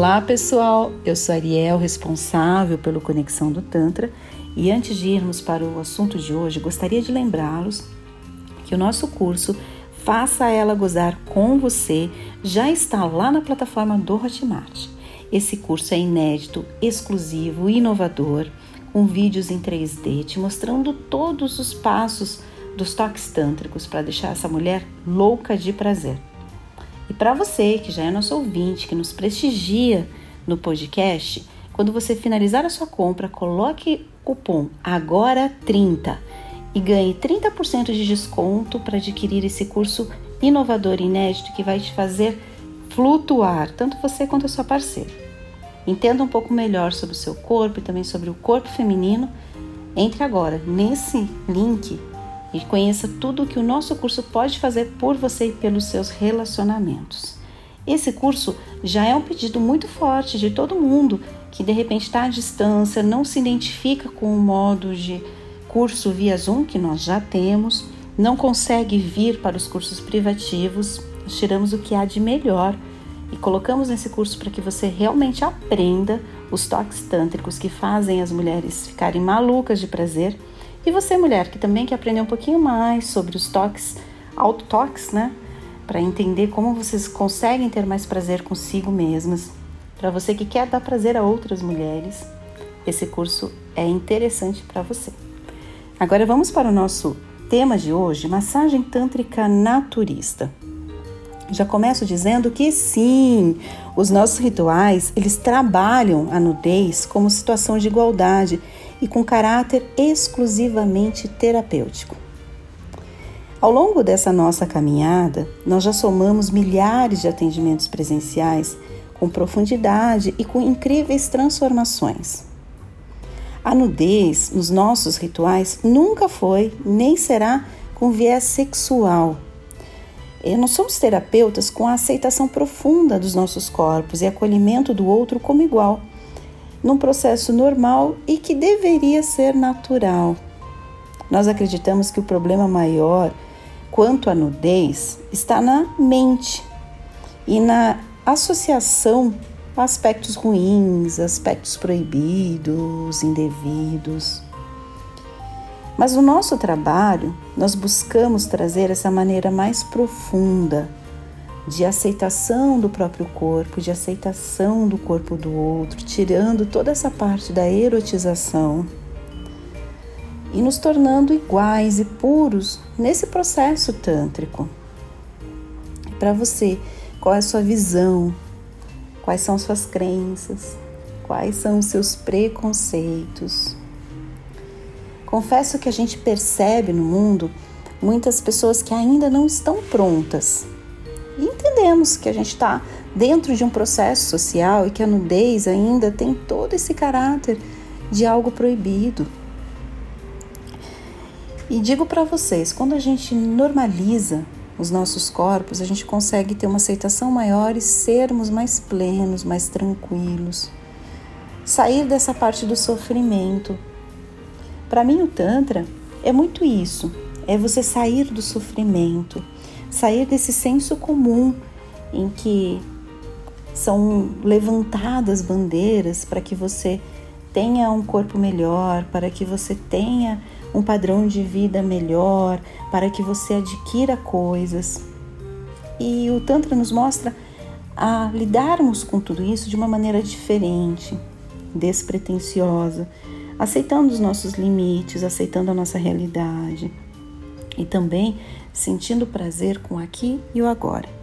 Olá pessoal, eu sou Ariel, responsável pelo Conexão do Tantra, e antes de irmos para o assunto de hoje, gostaria de lembrá-los que o nosso curso Faça ela gozar com você já está lá na plataforma do Hotmart. Esse curso é inédito, exclusivo, inovador, com vídeos em 3D te mostrando todos os passos dos toques tântricos para deixar essa mulher louca de prazer. E para você que já é nosso ouvinte, que nos prestigia no podcast, quando você finalizar a sua compra, coloque cupom AGORA30 e ganhe 30% de desconto para adquirir esse curso inovador e inédito que vai te fazer flutuar, tanto você quanto a sua parceira. Entenda um pouco melhor sobre o seu corpo e também sobre o corpo feminino. Entre agora nesse link e conheça tudo o que o nosso curso pode fazer por você e pelos seus relacionamentos. Esse curso já é um pedido muito forte de todo mundo que de repente está à distância, não se identifica com o modo de curso via Zoom que nós já temos, não consegue vir para os cursos privativos. Tiramos o que há de melhor e colocamos nesse curso para que você realmente aprenda os toques tântricos que fazem as mulheres ficarem malucas de prazer e você, mulher, que também quer aprender um pouquinho mais sobre os toques, auto-toques, né? Para entender como vocês conseguem ter mais prazer consigo mesmas. Para você que quer dar prazer a outras mulheres, esse curso é interessante para você. Agora vamos para o nosso tema de hoje, massagem tântrica naturista. Já começo dizendo que sim, os nossos rituais, eles trabalham a nudez como situação de igualdade e com caráter exclusivamente terapêutico. Ao longo dessa nossa caminhada, nós já somamos milhares de atendimentos presenciais com profundidade e com incríveis transformações. A nudez nos nossos rituais nunca foi nem será com viés sexual. E nós somos terapeutas com a aceitação profunda dos nossos corpos e acolhimento do outro como igual num processo normal e que deveria ser natural. Nós acreditamos que o problema maior quanto à nudez está na mente e na associação a aspectos ruins, aspectos proibidos, indevidos. Mas no nosso trabalho, nós buscamos trazer essa maneira mais profunda de aceitação do próprio corpo, de aceitação do corpo do outro, tirando toda essa parte da erotização e nos tornando iguais e puros nesse processo tântrico. Para você, qual é a sua visão? Quais são suas crenças? Quais são os seus preconceitos? Confesso que a gente percebe no mundo muitas pessoas que ainda não estão prontas entendemos que a gente está dentro de um processo social e que a nudez ainda tem todo esse caráter de algo proibido. E digo para vocês, quando a gente normaliza os nossos corpos, a gente consegue ter uma aceitação maior e sermos mais plenos, mais tranquilos. Sair dessa parte do sofrimento. Para mim, o Tantra é muito isso: é você sair do sofrimento sair desse senso comum em que são levantadas bandeiras para que você tenha um corpo melhor, para que você tenha um padrão de vida melhor, para que você adquira coisas. E o Tantra nos mostra a lidarmos com tudo isso de uma maneira diferente, despretensiosa, aceitando os nossos limites, aceitando a nossa realidade e também sentindo prazer com aqui e o agora.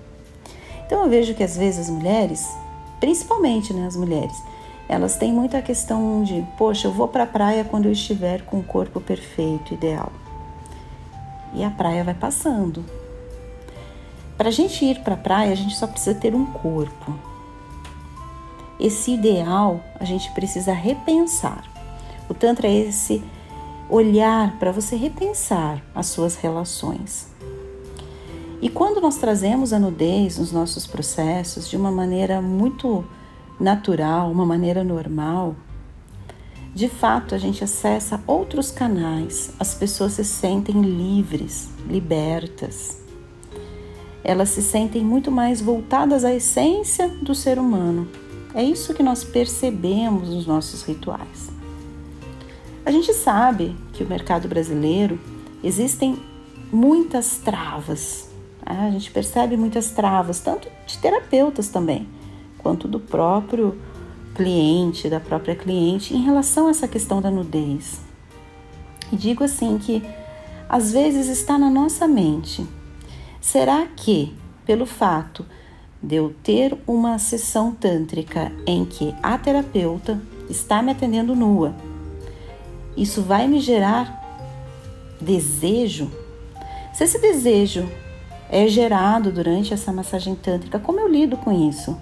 Então eu vejo que às vezes as mulheres, principalmente né, as mulheres, elas têm muita questão de, poxa, eu vou para a praia quando eu estiver com o corpo perfeito, ideal. E a praia vai passando. Para a gente ir para a praia, a gente só precisa ter um corpo. Esse ideal a gente precisa repensar. O Tantra é esse olhar para você repensar as suas relações. E quando nós trazemos a nudez nos nossos processos de uma maneira muito natural, uma maneira normal, de fato a gente acessa outros canais, as pessoas se sentem livres, libertas. Elas se sentem muito mais voltadas à essência do ser humano, É isso que nós percebemos nos nossos rituais. A gente sabe que o mercado brasileiro existem muitas travas. Né? A gente percebe muitas travas, tanto de terapeutas também, quanto do próprio cliente, da própria cliente, em relação a essa questão da nudez. E digo assim que às vezes está na nossa mente. Será que, pelo fato de eu ter uma sessão tântrica em que a terapeuta está me atendendo nua, isso vai me gerar desejo? Se esse desejo é gerado durante essa massagem tântrica, como eu lido com isso?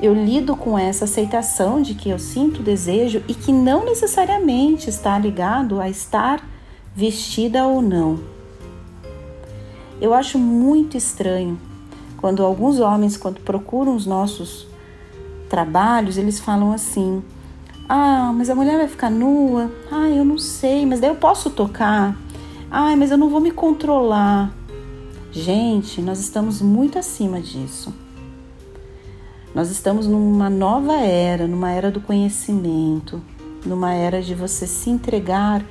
Eu lido com essa aceitação de que eu sinto desejo e que não necessariamente está ligado a estar vestida ou não. Eu acho muito estranho quando alguns homens, quando procuram os nossos trabalhos, eles falam assim: Ah, mas a mulher vai ficar nua? Ah, eu não sei, mas daí eu posso tocar? Ah, mas eu não vou me controlar. Gente, nós estamos muito acima disso. Nós estamos numa nova era, numa era do conhecimento, numa era de você se entregar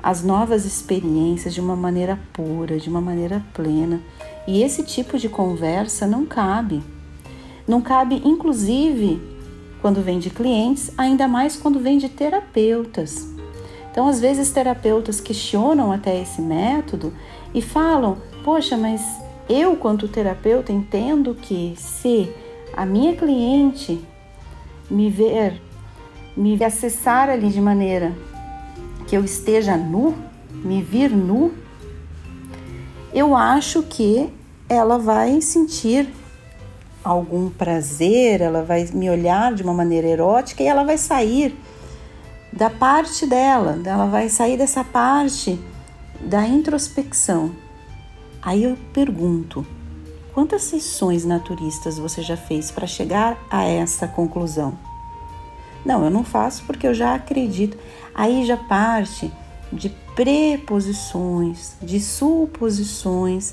às novas experiências de uma maneira pura, de uma maneira plena. E esse tipo de conversa não cabe. Não cabe, inclusive, quando vem de clientes, ainda mais quando vem de terapeutas. Então, às vezes, terapeutas questionam até esse método e falam: Poxa, mas eu, quanto terapeuta, entendo que se a minha cliente me ver, me acessar ali de maneira que eu esteja nu, me vir nu, eu acho que ela vai sentir algum prazer, ela vai me olhar de uma maneira erótica e ela vai sair da parte dela, ela vai sair dessa parte da introspecção. Aí eu pergunto: Quantas sessões naturistas você já fez para chegar a essa conclusão? Não, eu não faço porque eu já acredito. Aí já parte de preposições, de suposições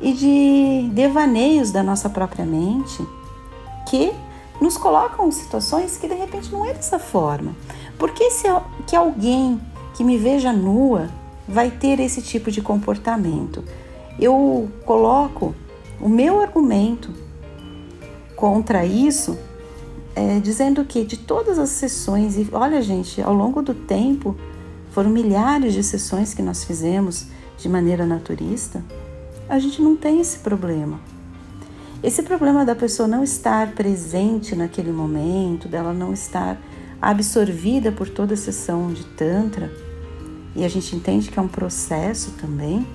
e de devaneios da nossa própria mente que nos colocam situações que de repente não é dessa forma. Por que, se, que alguém que me veja nua vai ter esse tipo de comportamento? Eu coloco o meu argumento contra isso é dizendo que de todas as sessões, e olha, gente, ao longo do tempo, foram milhares de sessões que nós fizemos de maneira naturista, a gente não tem esse problema. Esse problema da pessoa não estar presente naquele momento, dela não estar absorvida por toda a sessão de Tantra, e a gente entende que é um processo também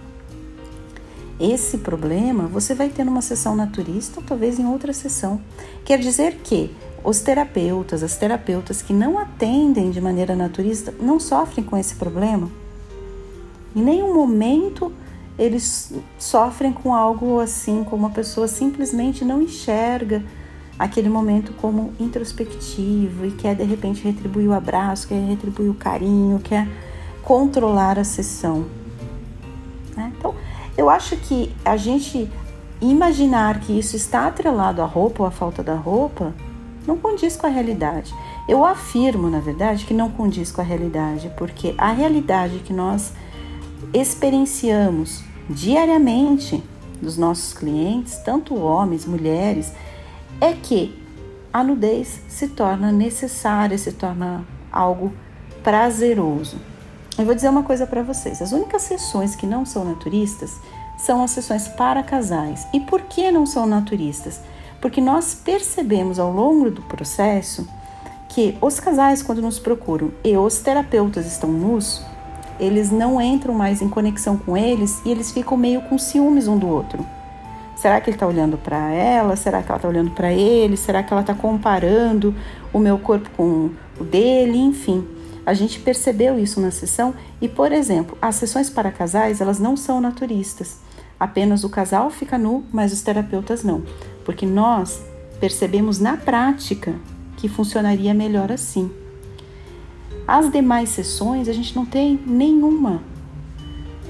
esse problema você vai ter numa sessão naturista ou talvez em outra sessão. Quer dizer que os terapeutas, as terapeutas que não atendem de maneira naturista, não sofrem com esse problema. Em nenhum momento eles sofrem com algo assim, como a pessoa simplesmente não enxerga aquele momento como introspectivo e quer de repente retribuir o abraço, quer retribuir o carinho, quer controlar a sessão. Eu acho que a gente imaginar que isso está atrelado à roupa ou à falta da roupa não condiz com a realidade. Eu afirmo, na verdade, que não condiz com a realidade, porque a realidade que nós experienciamos diariamente dos nossos clientes, tanto homens, mulheres, é que a nudez se torna necessária, se torna algo prazeroso. Eu vou dizer uma coisa para vocês: as únicas sessões que não são naturistas são as sessões para casais. E por que não são naturistas? Porque nós percebemos ao longo do processo que os casais, quando nos procuram e os terapeutas estão nus, eles não entram mais em conexão com eles e eles ficam meio com ciúmes um do outro. Será que ele está olhando para ela? Será que ela está olhando para ele? Será que ela está comparando o meu corpo com o dele? Enfim. A gente percebeu isso na sessão e, por exemplo, as sessões para casais, elas não são naturistas. Apenas o casal fica nu, mas os terapeutas não, porque nós percebemos na prática que funcionaria melhor assim. As demais sessões a gente não tem nenhuma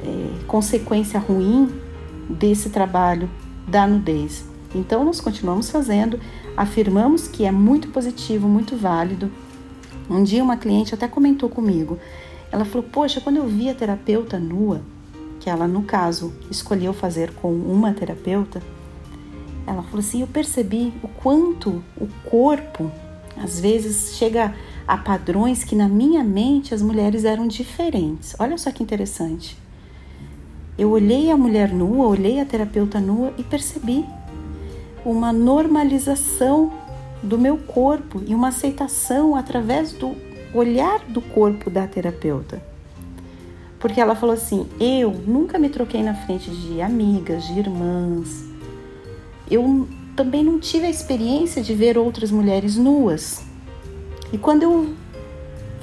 é, consequência ruim desse trabalho da nudez. Então nós continuamos fazendo, afirmamos que é muito positivo, muito válido. Um dia uma cliente até comentou comigo. Ela falou: "Poxa, quando eu vi a terapeuta nua, que ela no caso escolheu fazer com uma terapeuta, ela falou assim: "Eu percebi o quanto o corpo às vezes chega a padrões que na minha mente as mulheres eram diferentes. Olha só que interessante. Eu olhei a mulher nua, olhei a terapeuta nua e percebi uma normalização do meu corpo e uma aceitação através do olhar do corpo da terapeuta. Porque ela falou assim: eu nunca me troquei na frente de amigas, de irmãs. Eu também não tive a experiência de ver outras mulheres nuas. E quando eu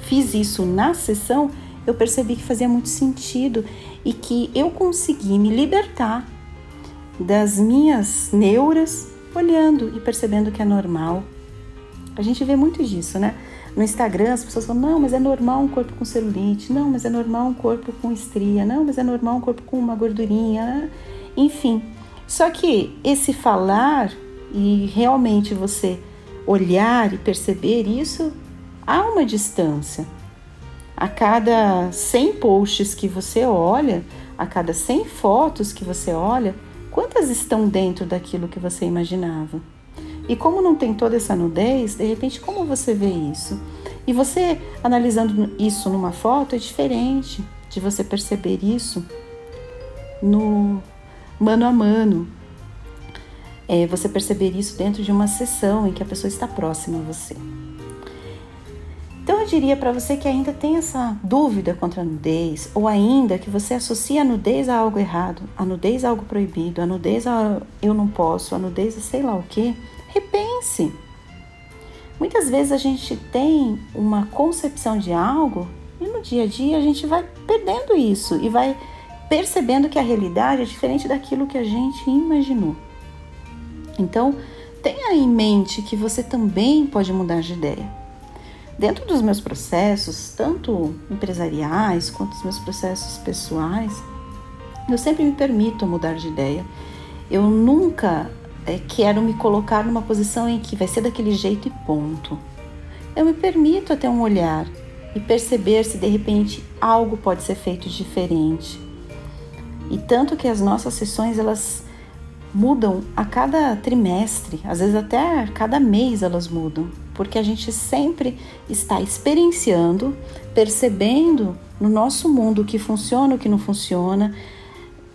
fiz isso na sessão, eu percebi que fazia muito sentido e que eu consegui me libertar das minhas neuras olhando e percebendo que é normal. A gente vê muito disso, né? No Instagram as pessoas falam: não, mas é normal um corpo com celulite, não, mas é normal um corpo com estria, não, mas é normal um corpo com uma gordurinha, enfim. Só que esse falar e realmente você olhar e perceber isso, há uma distância. A cada 100 posts que você olha, a cada 100 fotos que você olha, quantas estão dentro daquilo que você imaginava? E como não tem toda essa nudez, de repente, como você vê isso? E você analisando isso numa foto é diferente de você perceber isso no mano a mano, é você perceber isso dentro de uma sessão em que a pessoa está próxima a você. Então eu diria para você que ainda tem essa dúvida contra a nudez, ou ainda que você associa a nudez a algo errado, a nudez a algo proibido, a nudez a eu não posso, a nudez a sei lá o que, repense. Muitas vezes a gente tem uma concepção de algo e no dia a dia a gente vai perdendo isso e vai percebendo que a realidade é diferente daquilo que a gente imaginou. Então, tenha em mente que você também pode mudar de ideia. Dentro dos meus processos, tanto empresariais quanto os meus processos pessoais, eu sempre me permito mudar de ideia. Eu nunca é, quero me colocar numa posição em que vai ser daquele jeito e ponto. Eu me permito até um olhar e perceber se de repente algo pode ser feito diferente. E tanto que as nossas sessões elas mudam a cada trimestre, às vezes até a cada mês elas mudam, porque a gente sempre está experienciando, percebendo no nosso mundo o que funciona, o que não funciona,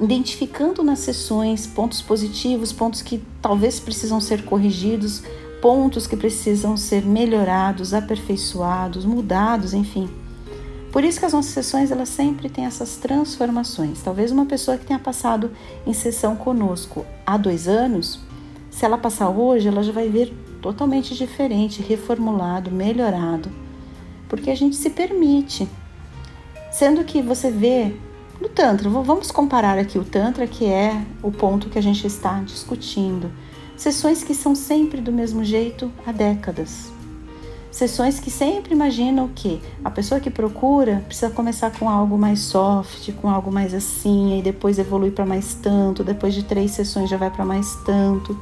identificando nas sessões pontos positivos, pontos que talvez precisam ser corrigidos, pontos que precisam ser melhorados, aperfeiçoados, mudados, enfim. Por isso que as nossas sessões elas sempre têm essas transformações. Talvez uma pessoa que tenha passado em sessão conosco há dois anos, se ela passar hoje, ela já vai ver totalmente diferente, reformulado, melhorado, porque a gente se permite. Sendo que você vê no Tantra, vamos comparar aqui o Tantra, que é o ponto que a gente está discutindo. Sessões que são sempre do mesmo jeito há décadas. Sessões que sempre imaginam que a pessoa que procura precisa começar com algo mais soft, com algo mais assim, e depois evolui para mais tanto, depois de três sessões já vai para mais tanto.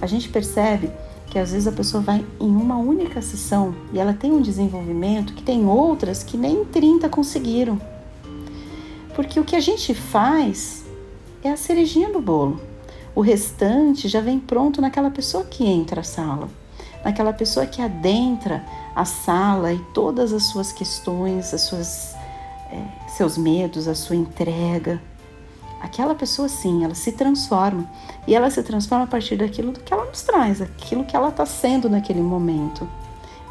A gente percebe que às vezes a pessoa vai em uma única sessão e ela tem um desenvolvimento que tem outras que nem 30 conseguiram. Porque o que a gente faz é a cerejinha do bolo. O restante já vem pronto naquela pessoa que entra a sala naquela pessoa que adentra a sala e todas as suas questões, as suas, é, seus medos, a sua entrega. Aquela pessoa, sim, ela se transforma. E ela se transforma a partir daquilo que ela nos traz, aquilo que ela está sendo naquele momento.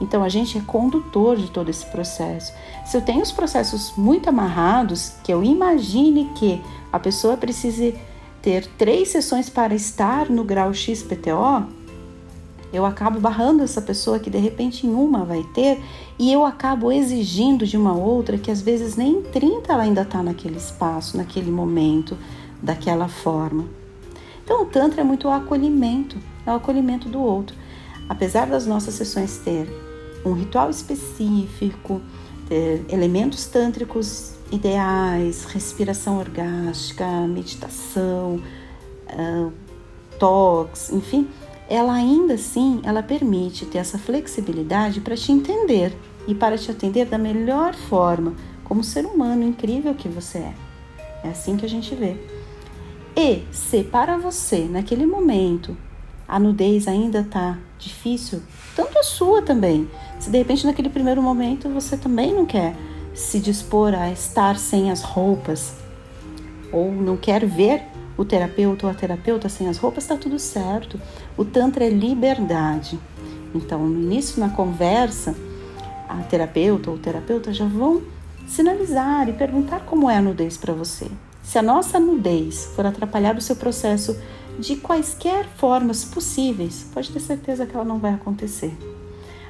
Então a gente é condutor de todo esse processo. Se eu tenho os processos muito amarrados, que eu imagine que a pessoa precise ter três sessões para estar no grau XPTO, eu acabo barrando essa pessoa que de repente uma vai ter e eu acabo exigindo de uma outra que às vezes nem em 30 ela ainda está naquele espaço, naquele momento, daquela forma. Então o Tantra é muito o acolhimento, é o acolhimento do outro. Apesar das nossas sessões ter um ritual específico, ter elementos tântricos ideais, respiração orgástica, meditação, uh, toques, enfim, ela ainda assim, ela permite ter essa flexibilidade para te entender e para te atender da melhor forma, como ser humano incrível que você é. É assim que a gente vê. E se para você, naquele momento, a nudez ainda está difícil, tanto a sua também. Se de repente naquele primeiro momento você também não quer se dispor a estar sem as roupas, ou não quer ver o terapeuta ou a terapeuta sem as roupas, está tudo certo. O Tantra é liberdade. Então, no início, na conversa, a terapeuta ou o terapeuta já vão sinalizar e perguntar como é a nudez para você. Se a nossa nudez for atrapalhar o seu processo de quaisquer formas possíveis, pode ter certeza que ela não vai acontecer.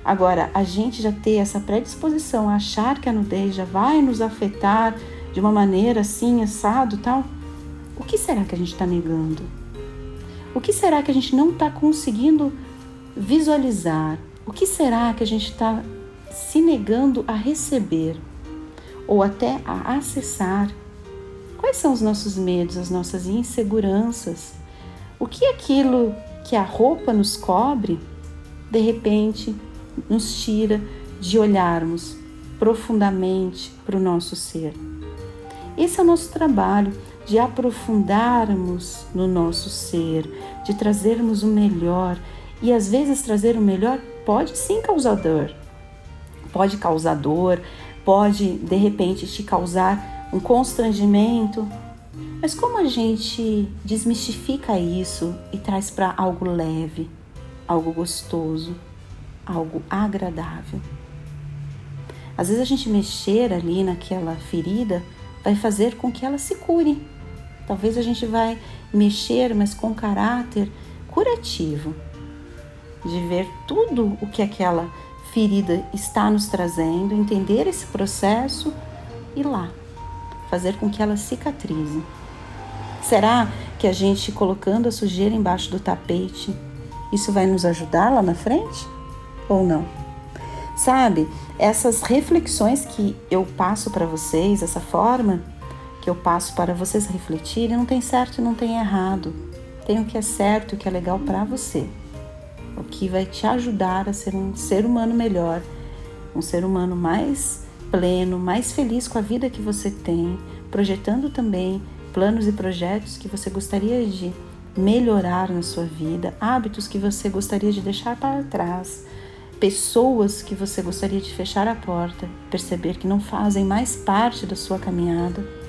Agora, a gente já ter essa predisposição a achar que a nudez já vai nos afetar de uma maneira assim, assado tal, o que será que a gente está negando? O que será que a gente não está conseguindo visualizar? O que será que a gente está se negando a receber ou até a acessar? Quais são os nossos medos, as nossas inseguranças? O que é aquilo que a roupa nos cobre, de repente, nos tira de olharmos profundamente para o nosso ser? Esse é o nosso trabalho de aprofundarmos no nosso ser, de trazermos o melhor. E às vezes trazer o melhor pode sim causar dor. Pode causar dor, pode de repente te causar um constrangimento, mas como a gente desmistifica isso e traz para algo leve, algo gostoso, algo agradável? Às vezes a gente mexer ali naquela ferida vai fazer com que ela se cure. Talvez a gente vai mexer, mas com caráter curativo, de ver tudo o que aquela ferida está nos trazendo, entender esse processo e lá fazer com que ela cicatrize. Será que a gente colocando a sujeira embaixo do tapete, isso vai nos ajudar lá na frente ou não? Sabe, essas reflexões que eu passo para vocês, essa forma que eu passo para vocês refletirem, não tem certo e não tem errado. Tem o que é certo e o que é legal para você. O que vai te ajudar a ser um ser humano melhor, um ser humano mais pleno, mais feliz com a vida que você tem, projetando também planos e projetos que você gostaria de melhorar na sua vida, hábitos que você gostaria de deixar para trás, pessoas que você gostaria de fechar a porta, perceber que não fazem mais parte da sua caminhada.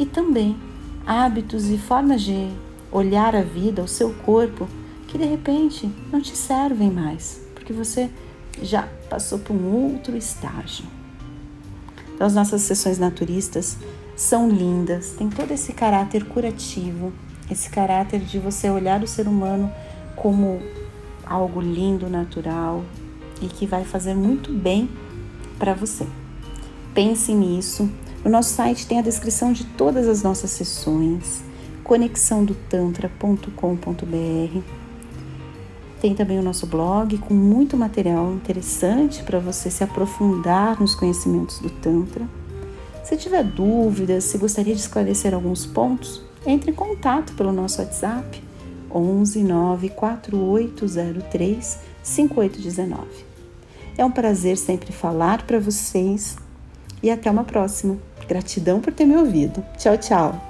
E também hábitos e formas de olhar a vida, o seu corpo, que de repente não te servem mais, porque você já passou por um outro estágio. Então, as nossas sessões naturistas são lindas, tem todo esse caráter curativo, esse caráter de você olhar o ser humano como algo lindo, natural e que vai fazer muito bem para você. Pense nisso. No nosso site tem a descrição de todas as nossas sessões, conexãodotantra.com.br. Tem também o nosso blog com muito material interessante para você se aprofundar nos conhecimentos do Tantra. Se tiver dúvidas, se gostaria de esclarecer alguns pontos, entre em contato pelo nosso WhatsApp 11 94803 5819. É um prazer sempre falar para vocês e até uma próxima. Gratidão por ter me ouvido. Tchau, tchau.